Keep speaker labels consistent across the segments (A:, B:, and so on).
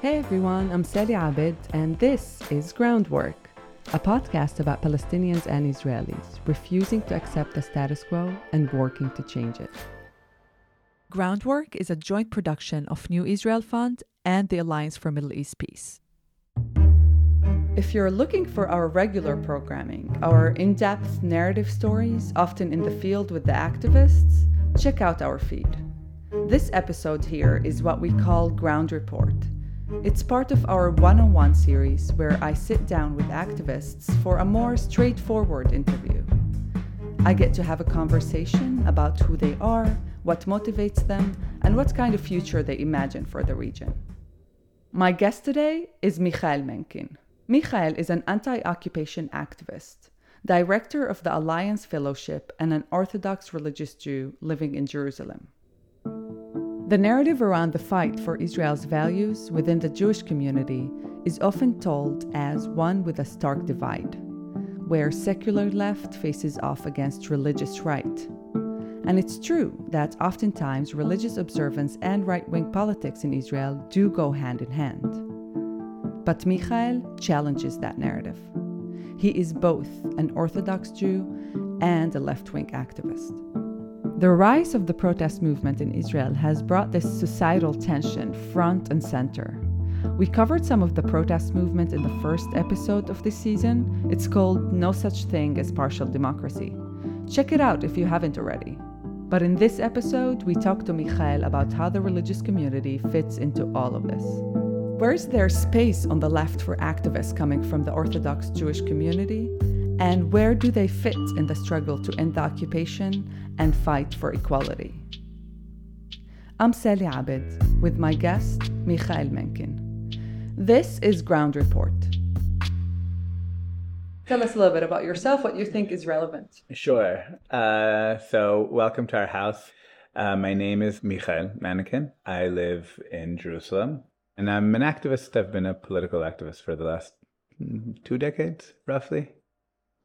A: Hey everyone, I'm Sally Abed, and this is Groundwork, a podcast about Palestinians and Israelis refusing to accept the status quo and working to change it.
B: Groundwork is a joint production of New Israel Fund and the Alliance for Middle East Peace.
A: If you're looking for our regular programming, our in depth narrative stories, often in the field with the activists, check out our feed. This episode here is what we call Ground Report. It's part of our one on one series where I sit down with activists for a more straightforward interview. I get to have a conversation about who they are, what motivates them, and what kind of future they imagine for the region. My guest today is Mikhael Manekin. Mikhael is an anti occupation activist, director of the Alliance Fellowship, and an Orthodox religious Jew living in Jerusalem. The narrative around the fight for Israel's values within the Jewish community is often told as one with a stark divide, where secular left faces off against religious right. And it's true that oftentimes religious observance and right wing politics in Israel do go hand in hand. But Mikhael challenges that narrative. He is both an Orthodox Jew and a left wing activist. The rise of the protest movement in Israel has brought this societal tension front and center. We covered some of the protest movement in the first episode of this season. It's called No Such Thing as Partial Democracy. Check it out if you haven't already. But in this episode, we talk to Mikhael about how the religious community fits into all of this. Where's there space on the left for activists coming from the Orthodox Jewish community? And where do they fit in the struggle to end the occupation and fight for equality? I'm Sally Abed with my guest, Mikhael Manekin. This is Ground Report. Tell us a little bit about yourself, what you think is relevant.
C: Sure. Uh, so, welcome to our house. Uh, my name is Mikhael Manekin. I live in Jerusalem. And I'm an activist. I've been a political activist for the last mm, two decades, roughly.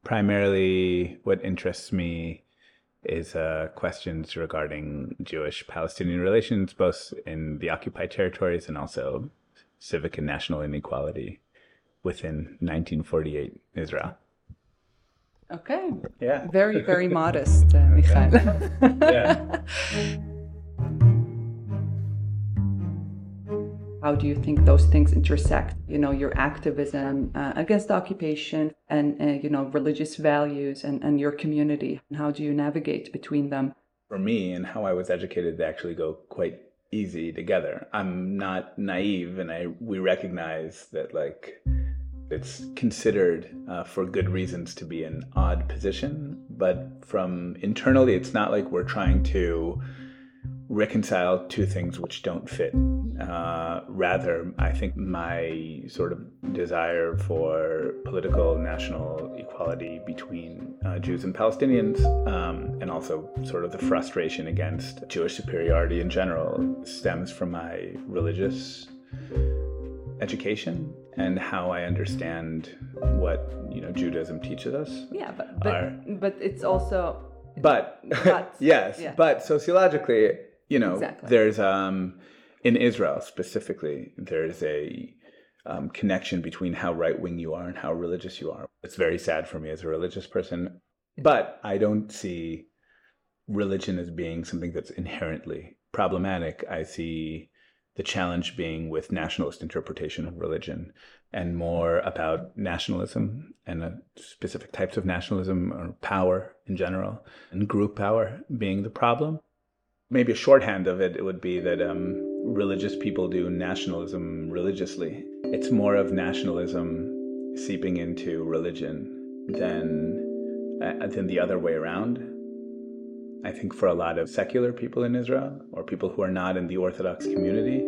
C: Primarily, what interests me is uh, questions regarding Jewish Palestinian relations, both in the occupied territories and also civic and national inequality within 1948 Israel.
A: Okay.
C: Yeah.
A: Very, very modest, uh, Mikhael.
C: yeah.
A: How do you think those things intersect? You know, your activism uh, against occupation and, uh, you know, religious values and, and your community. And how do you navigate between them?
C: For me and how I was educated, they actually go quite easy together. I'm not naive, and I we recognize that like it's considered uh, for good reasons to be an odd position, but from internally, it's not like we're trying to reconcile two things which don't fit. Uh, rather, I think my sort of desire for political national equality between uh, Jews and Palestinians, um, and also sort of the frustration against Jewish superiority in general, stems from my religious education and how I understand what you know Judaism teaches us.
A: Yeah, but but, are, but it's also
C: but, but yes, yeah. but sociologically you know, exactly. there's um, in Israel specifically, there's a um, connection between how right wing you are and how religious you are. It's very sad for me as a religious person, but I don't see religion as being something that's inherently problematic. I see the challenge being with nationalist interpretation of religion and more about nationalism and uh, specific types of nationalism or power in general and group power being the problem maybe a shorthand of it, it would be that um, religious people do nationalism religiously. It's more of nationalism seeping into religion than uh, than the other way around. I think for a lot of secular people in Israel or people who are not in the Orthodox community,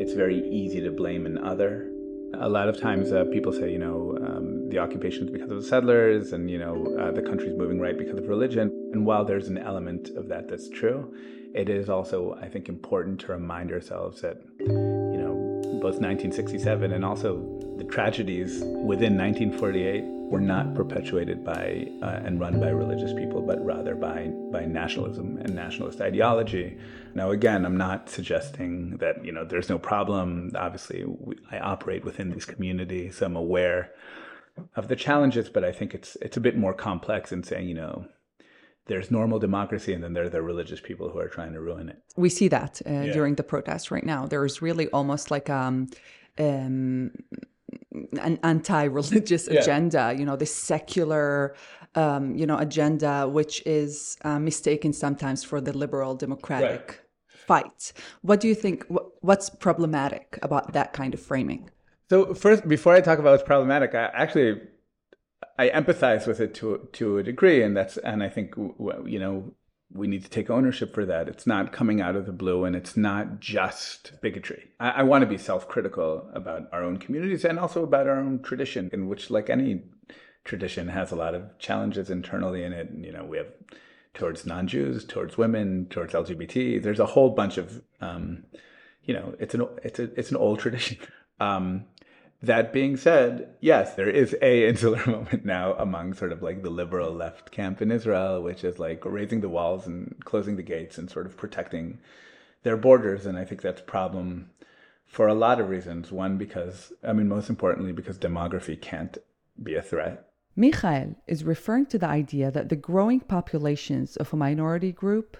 C: it's very easy to blame an other. A lot of times uh, people say, you know, um, the occupation is because of the settlers and, you know, uh, the country's moving right because of religion. And while there's an element of that that's true, it is also, I think, important to remind ourselves that, you know, both 1967 and also the tragedies within 1948 were not perpetuated by uh, and run by religious people, but rather by by nationalism and nationalist ideology. Now, again, I'm not suggesting that you know there's no problem. Obviously, we, I operate within these communities. I'm aware of the challenges, but I think it's it's a bit more complex in saying you know there's normal democracy and then there are the religious people who are trying to ruin it.
A: We see that uh, yeah. during the protests right now. There's really almost like um, um, an anti-religious yeah. agenda, you know, this secular, um, you know, agenda, which is uh, mistaken sometimes for the liberal democratic right. fight. What do you think? What's problematic about that kind of framing?
C: So first, before I talk about what's problematic, I actually I empathize with it to to a degree, and that's and I think you know we need to take ownership for that. It's not coming out of the blue and it's not just bigotry. I, I want to be self critical about our own communities and also about our own tradition, in which, like any tradition, has a lot of challenges internally in it. You know, we have towards non Jews, towards women, towards LGBT. There's a whole bunch of, um, you know, it's an it's a it's an old tradition. Um, that being said, yes, there is a insular moment now among sort of like the liberal left camp in Israel, which is like raising the walls and closing the gates and sort of protecting their borders. And I think that's a problem for a lot of reasons. One, because, I mean, most importantly, because demography can't be a threat.
A: Mikhael is referring to the idea that the growing populations of a minority group,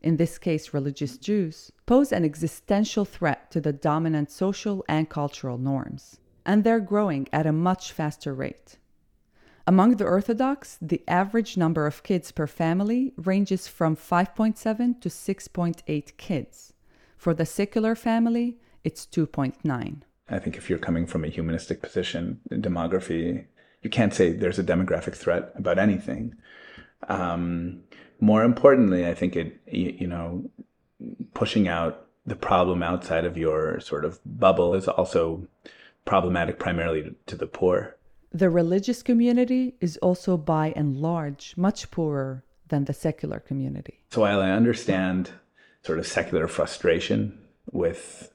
A: in this case religious Jews, pose an existential threat to the dominant social and cultural norms and they're growing at a much faster rate. Among the Orthodox, the average number of kids per family ranges from 5.7 to 6.8 kids. For the secular family, it's 2.9.
C: I think if you're coming from a humanistic position demography, you can't say there's a demographic threat about anything. Um, more importantly, I think it, you know, pushing out the problem outside of your sort of bubble is also problematic primarily to the poor.
A: The religious community is also by and large much poorer than the secular community.
C: So while I understand sort of secular frustration with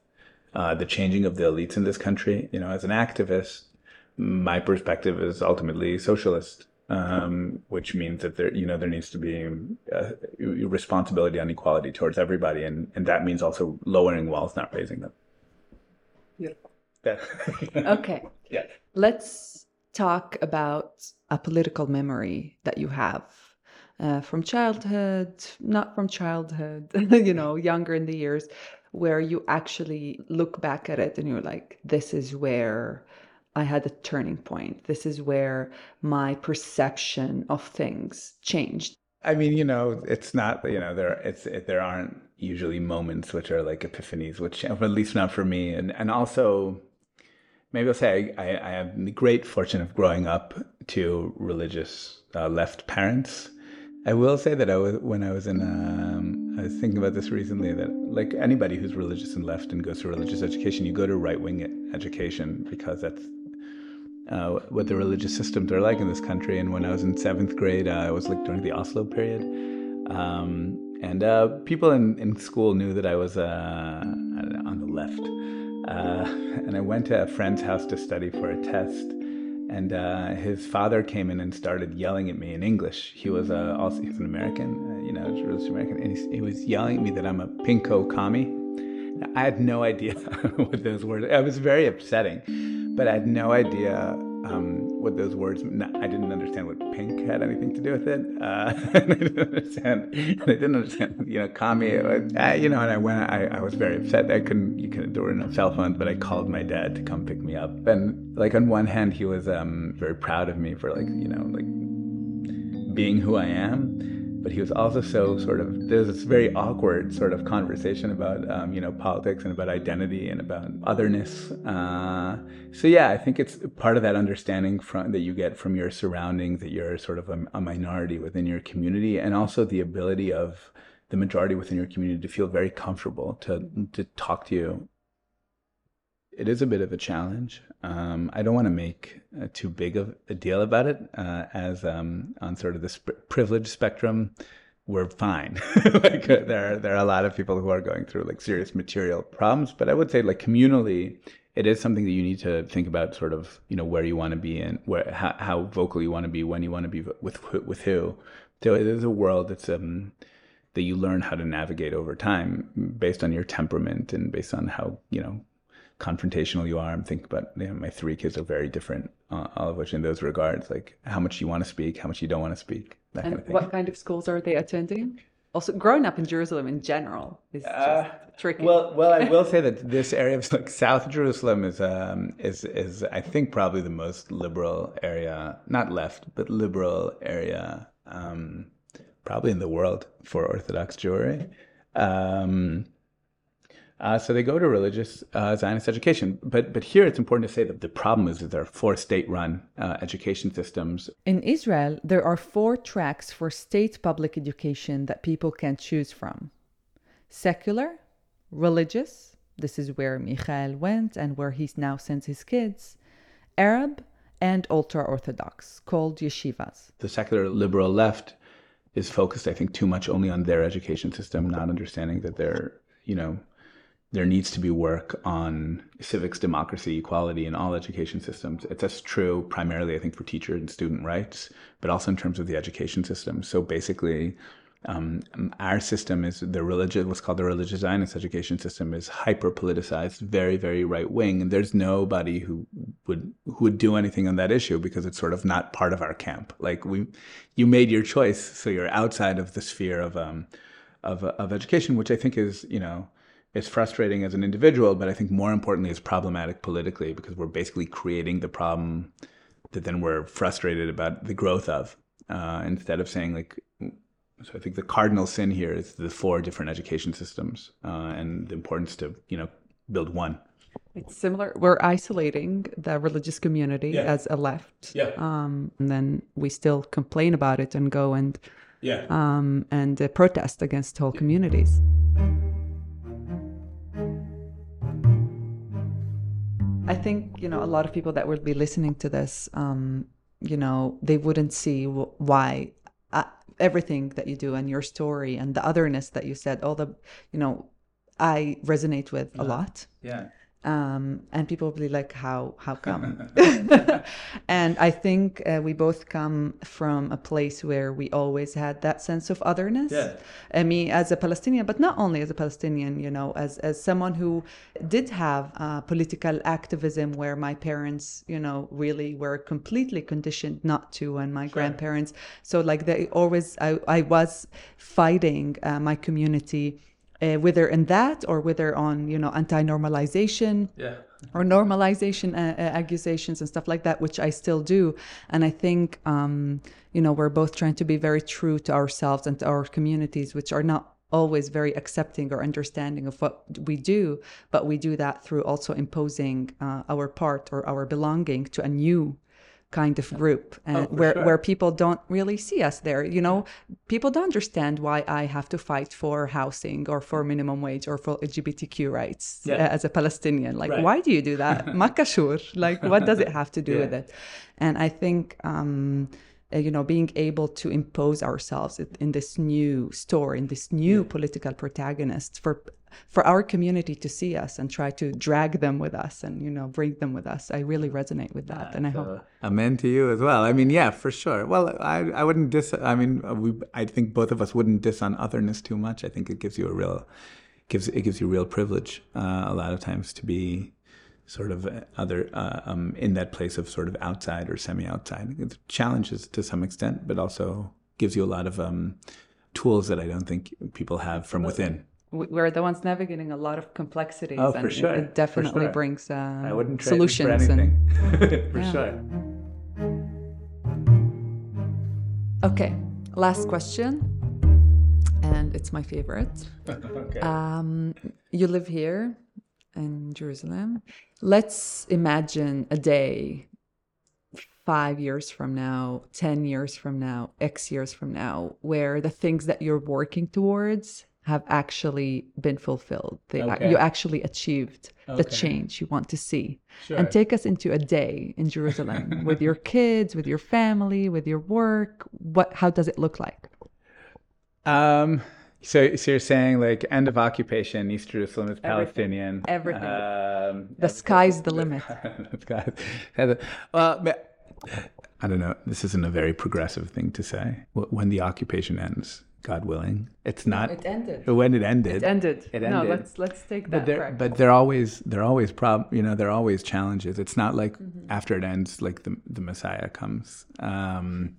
C: uh, the changing of the elites in this country, you know, as an activist, my perspective is ultimately socialist, um, which means that there, you know, there needs to be a responsibility on equality towards everybody, and and that means also lowering walls, not raising them.
A: Beautiful okay. Yeah. Let's talk about a political memory that you have uh, from childhood, not from childhood, you know, younger in the years, where you actually look back at it and you're like, this is where I had a turning point. This is where my perception of things changed.
C: I mean, you know, it's not, you know, there it's it, there aren't usually moments which are like epiphanies, which at least not for me, and and also maybe I'll say I, I, have the great fortune of growing up to religious uh, left parents. I will say that I was when I was in um, I was thinking about this recently that like anybody who's religious and left and goes to religious education, you go to right wing education because that's uh, what the religious systems are like in this country. And when I was in seventh grade, uh, I was like during the Oslo period, um, and uh, people in, in school knew that I was uh, on the left. Uh, and I went to a friend's house to study for a test. And uh, his father came in and started yelling at me in English. He was uh, also he's an American, uh, you know, he's American, and he, he, was yelling at me that I'm a pinko commie. I had no idea what those words. It was very upsetting, but I had no idea um, what those words. I didn't understand what pink had anything to do with it. Uh, I didn't understand. I didn't understand. You know, commie. Uh, you know, and I went. I, I was very upset. I couldn't. You couldn't do it on cell phones, but I called my dad to come pick me up. And like on one hand, he was um, very proud of me for like you know like being who I am but he was also so sort of there's this very awkward sort of conversation about um, you know politics and about identity and about otherness. Uh, so yeah i think it's part of that understanding from that you get from your surroundings that you're sort of a, a minority within your community and also the ability of the majority within your community to feel very comfortable to to talk to you it is a bit of a challenge. Um, I don't want to make uh, too big of a deal about it, uh, as um, on sort of the sp- privilege spectrum, we're fine. like uh, there, are, there are a lot of people who are going through like serious material problems, but I would say like communally, it is something that you need to think about sort of you know where you want to be and where how, how vocal you want to be when you want to be with with who so it is a world that's um that you learn how to navigate over time based on your temperament and based on how you know confrontational you are i'm thinking about you know, my three kids are very different uh, all of which in those regards like how much you want to speak how much you don't want to speak
A: that and kind of thing what kind of schools are they attending also growing up in Jerusalem in general is uh, tricky.
C: Well, well, I will say that this area of like South Jerusalem is um, is is I think probably the most liberal area, not left, but liberal area, um, probably in the world for Orthodox Jewry. Um, uh, so they go to religious uh, Zionist education. But, but here it's important to say that the problem is that there are four state run uh, education systems.
A: In Israel, there are four tracks for state public education that people can choose from secular, religious, this is where Mikhael went and where he now sends his kids, Arab, and ultra Orthodox, called yeshivas.
C: The secular liberal left is focused, I think, too much only on their education system, not understanding that they're, you know, there needs to be work on civics, democracy, equality in all education systems. It's as true primarily, I think, for teacher and student rights, but also in terms of the education system. So basically, um, our system is the religious, what's called the religious Zionist education system, is hyper politicized, very, very right wing, and there's nobody who would who would do anything on that issue because it's sort of not part of our camp. Like we, you made your choice, so you're outside of the sphere of um, of of education, which I think is you know it's frustrating as an individual, but I think more importantly, it's problematic politically because we're basically creating the problem that then we're frustrated about the growth of. Uh, instead of saying like, so I think the cardinal sin here is the four different education systems uh, and the importance to you know build one.
A: It's similar. We're isolating the religious community yeah. as a left,
C: yeah.
A: Um, and then we still complain about it and go and
C: yeah,
A: um, and uh, protest against whole communities. I think you know a lot of people that would be listening to this, um, you know, they wouldn't see why uh, everything that you do and your story and the otherness that you said, all the, you know, I resonate with a lot.
C: Yeah
A: um, and people will be like, "How? How come?" and I think uh, we both come from a place where we always had that sense of otherness.
C: Yeah.
A: And me as a Palestinian, but not only as a Palestinian, you know, as as someone who did have uh, political activism, where my parents, you know, really were completely conditioned not to, and my sure. grandparents. So like they always, I I was fighting uh, my community uh, whether in that or whether on you know anti-normalization
C: yeah.
A: or normalization uh, uh, accusations and stuff like that which i still do and i think um, you know we're both trying to be very true to ourselves and to our communities which are not always very accepting or understanding of what we do but we do that through also imposing uh, our part or our belonging to a new kind of group and oh, where sure. where people don't really see us there you know people don't understand why i have to fight for housing or for minimum wage or for lgbtq rights yeah. uh, as a palestinian like right. why do you do that makashur like what does it have to do yeah. with it and i think um uh, you know, being able to impose ourselves in this new story, in this new political protagonist for for our community to see us and try to drag them with us and you know bring them with us. I really resonate with that, and I hope.
C: Uh, amen to you as well. I mean, yeah, for sure. Well, I I wouldn't dis. I mean, we. I think both of us wouldn't dis on otherness too much. I think it gives you a real gives it gives you real privilege uh, a lot of times to be sort of other uh, um, in that place of sort of outside or semi-outside. It challenges to some extent, but also gives you a lot of um, tools that I don't think people have from within.
A: We're the ones navigating a lot of complexities.
C: Oh, for sure.
A: It, definitely
C: sure.
A: brings uh,
C: I wouldn't
A: solutions.
C: for anything. And, for yeah. sure.
A: Okay, last question. And it's my favorite.
C: okay.
A: Um, you live here in Jerusalem. Let's imagine a day five years from now, 10 years from now, X years from now, where the things that you're working towards have actually been fulfilled. They, okay. You actually achieved okay. the change you want to see.
C: Sure.
A: And take us into a day in Jerusalem with your kids, with your family, with your work. What? How does it look like?
C: Um, So, so you're saying like end of occupation, East Jerusalem is Palestinian.
A: Everything. Um, the sky's the limit.
C: well, I don't know. This isn't a very progressive thing to say. When the occupation ends, God willing, it's not.
A: It ended.
C: When it ended.
A: It ended. It ended. No, let's let's take that.
C: But there, but there always there are always prob. You know, there are always challenges. It's not like mm-hmm. after it ends, like the the Messiah comes. Um,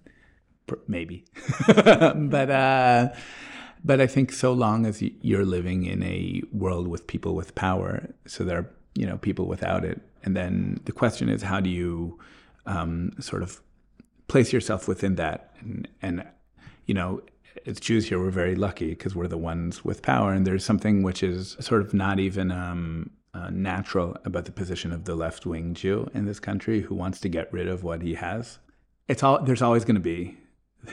C: maybe, but. uh but I think so long as you're living in a world with people with power, so there are you know people without it, and then the question is how do you um, sort of place yourself within that, and, and you know as Jews here, we're very lucky because we're the ones with power, and there's something which is sort of not even um, uh, natural about the position of the left wing Jew in this country who wants to get rid of what he has. It's all there's always going to be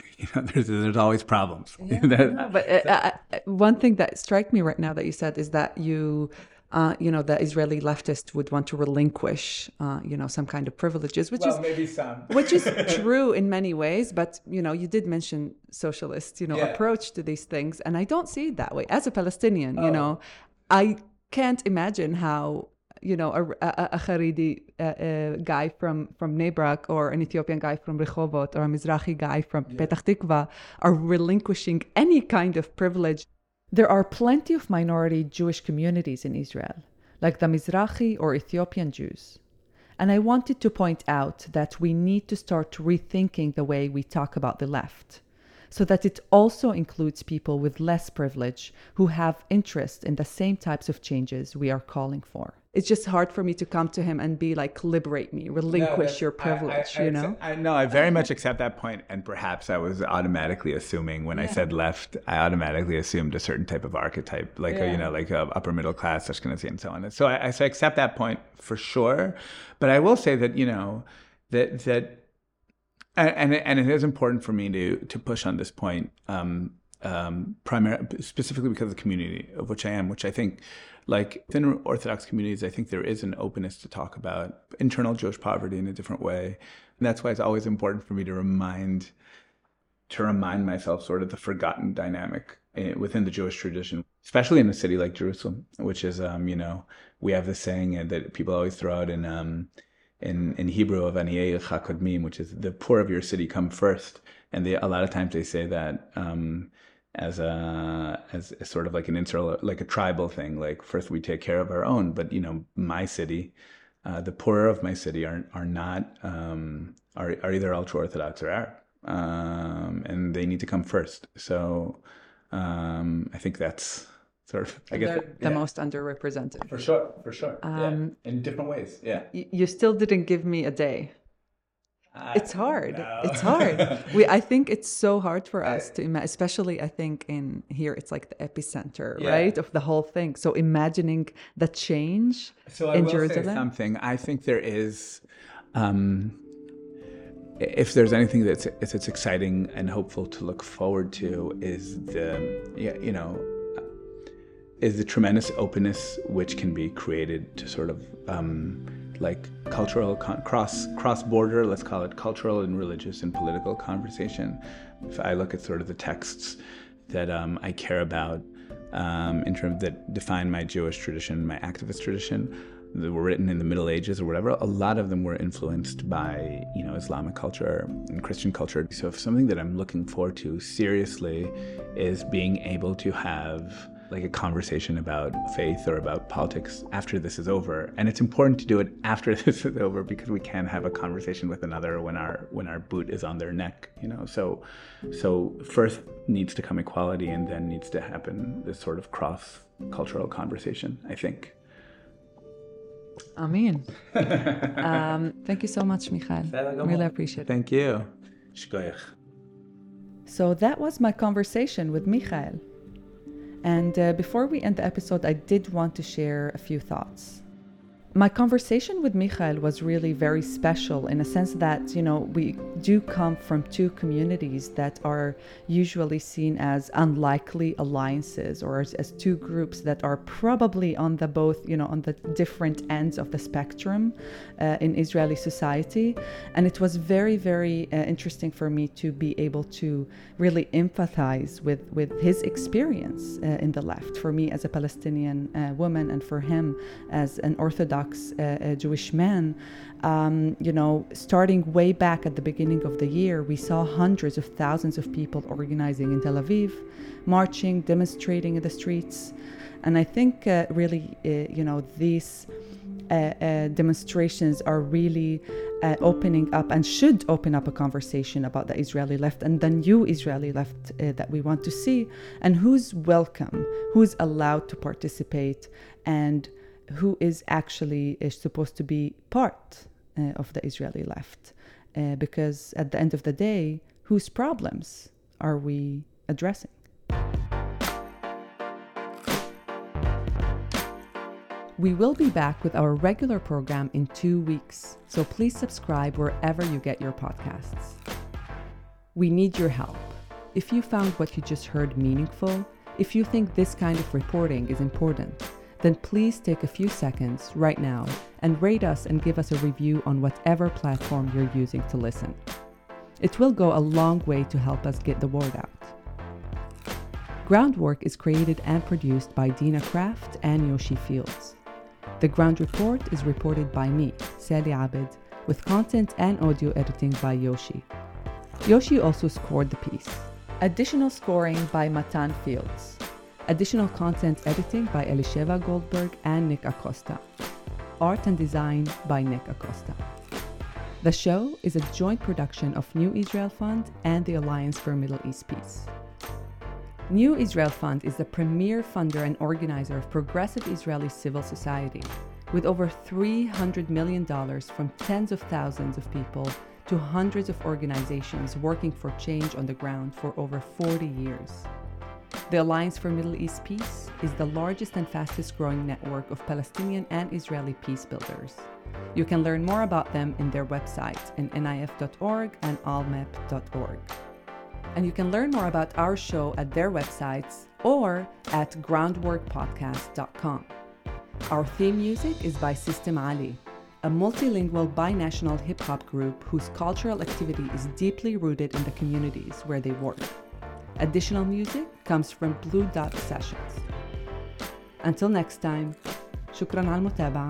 C: you know, there's, there's always problems.
A: Yeah, no, but uh, uh, one thing that struck me right now that you said is that you, uh, you know, the Israeli leftist would want to relinquish, uh, you know, some kind of privileges, which
C: well,
A: is
C: maybe some,
A: which is true in many ways. But you know, you did mention socialist, you know, yeah. approach to these things, and I don't see it that way. As a Palestinian, oh. you know, I can't imagine how you know, a, a, a Haredi uh, guy from, from Bnei Brak or an Ethiopian guy from Rehovot or a Mizrahi guy from yeah. Petah Tikva are relinquishing any kind of privilege. There are plenty of minority Jewish communities in Israel, like the Mizrahi or Ethiopian Jews. And I wanted to point out that we need to start rethinking the way we talk about the left so that it also includes people with less privilege who have interest in the same types of changes we are calling for it's just hard for me to come to him and be like liberate me relinquish no, your privilege I, I, you know
C: I, know i very much accept that point and perhaps i was automatically assuming when yeah. i said left i automatically assumed a certain type of archetype like yeah. a, you know like a upper middle class ashkenazi and so on so I, so I accept that point for sure but i will say that you know that that and and it is important for me to to push on this point um um specifically because of the community of which i am which i think like within Orthodox communities, I think there is an openness to talk about internal Jewish poverty in a different way. And that's why it's always important for me to remind to remind myself sort of the forgotten dynamic eh, within the Jewish tradition, especially in a city like Jerusalem, which is, um, you know, we have this saying that people always throw out in um, in, in Hebrew of Aniyei Chakodmim, which is the poor of your city come first. And they, a lot of times they say that um, as a as, as sort of like an insular like a tribal thing. Like first we take care of our own but you know my city uh, the poorer of my city are are not um, are, are either ultra orthodox or arab. Um, and they need to come first. So um, i think that's sort of i guess
A: the yeah. most underrepresented.
C: For sure for sure. Yeah. Um, in different ways yeah.
A: you still didn't give me a day it's hard. It's hard. we I think it's so hard for us to imagine, especially I think in here it's like the epicenter, yeah. right, of the whole thing. So imagining the change
C: so I in will Jerusalem. Say something. I think there is. Um, if there's anything that's if it's exciting and hopeful to look forward to is the you know is the tremendous openness which can be created to sort of um, like cultural cross cross border, let's call it cultural and religious and political conversation. If I look at sort of the texts that um, I care about um, in terms that define my Jewish tradition, my activist tradition, that were written in the Middle Ages or whatever, a lot of them were influenced by you know Islamic culture and Christian culture. So if something that I'm looking forward to seriously is being able to have like a conversation about faith or about politics after this is over. And it's important to do it after this is over because we can have a conversation with another when our when our boot is on their neck, you know. So so first needs to come equality and then needs to happen this sort of cross cultural conversation, I think.
A: Amen. um, thank you so much, Mikhael. Really appreciate it.
C: Thank you.
A: So that was my conversation with Mikhael. And uh, before we end the episode, I did want to share a few thoughts. My conversation with Mikhael was really very special in a sense that, you know, we do come from two communities that are usually seen as unlikely alliances or as, as, two groups that are probably on the both, you know, on the different ends of the spectrum uh, in Israeli society. And it was very, very uh, interesting for me to be able to really empathize with, with his experience uh, in the left, for me as a Palestinian uh, woman and for him as an Orthodox Orthodox uh, Jewish man, um, you know, starting way back at the beginning of the year, we saw hundreds of thousands of people organizing in Tel Aviv, marching, demonstrating in the streets. And I think uh, really, uh, you know, these uh, uh, demonstrations are really uh, opening up and should open up a conversation about the Israeli left and the new Israeli left uh, that we want to see, and who's welcome, who's allowed to participate, and who is actually is supposed to be part uh, of the Israeli left. Uh, because at the end of the day, whose problems are we addressing? We will be back with our regular program in two weeks, so please subscribe wherever you get your podcasts. We need your help. If you found what you just heard meaningful, if you think this kind of reporting is important, then please take a few seconds right now and rate us and give us a review on whatever platform you're using to listen. It will go a long way to help us get the word out. Groundwork is created and produced by Dina Kraft and Yoshi Fields. The Ground Report is reported by me, Sally Abed, with content and audio editing by Yoshi. Yoshi also scored the piece. Additional scoring by Matan Fields. Additional content editing by Elisheva Goldberg and Nick Acosta. Art and design by Nick Acosta. The show is a joint production of New Israel Fund and the Alliance for Middle East Peace. New Israel Fund is the premier funder and organizer of progressive Israeli civil society, with over $300 million from tens of thousands of people to hundreds of organizations working for change on the ground for over 40 years. The Alliance for Middle East Peace is the largest and fastest growing network of Palestinian and Israeli peace builders. You can learn more about them in their website in nif.org and allmep.org. And you can learn more about our show at their websites or at groundworkpodcast.com. Our theme music is by System Ali, a multilingual binational hip hop group whose cultural activity is deeply rooted in the communities where they work. Additional music comes from Blue Dot Sessions. Until next time, شكرا على المتابعة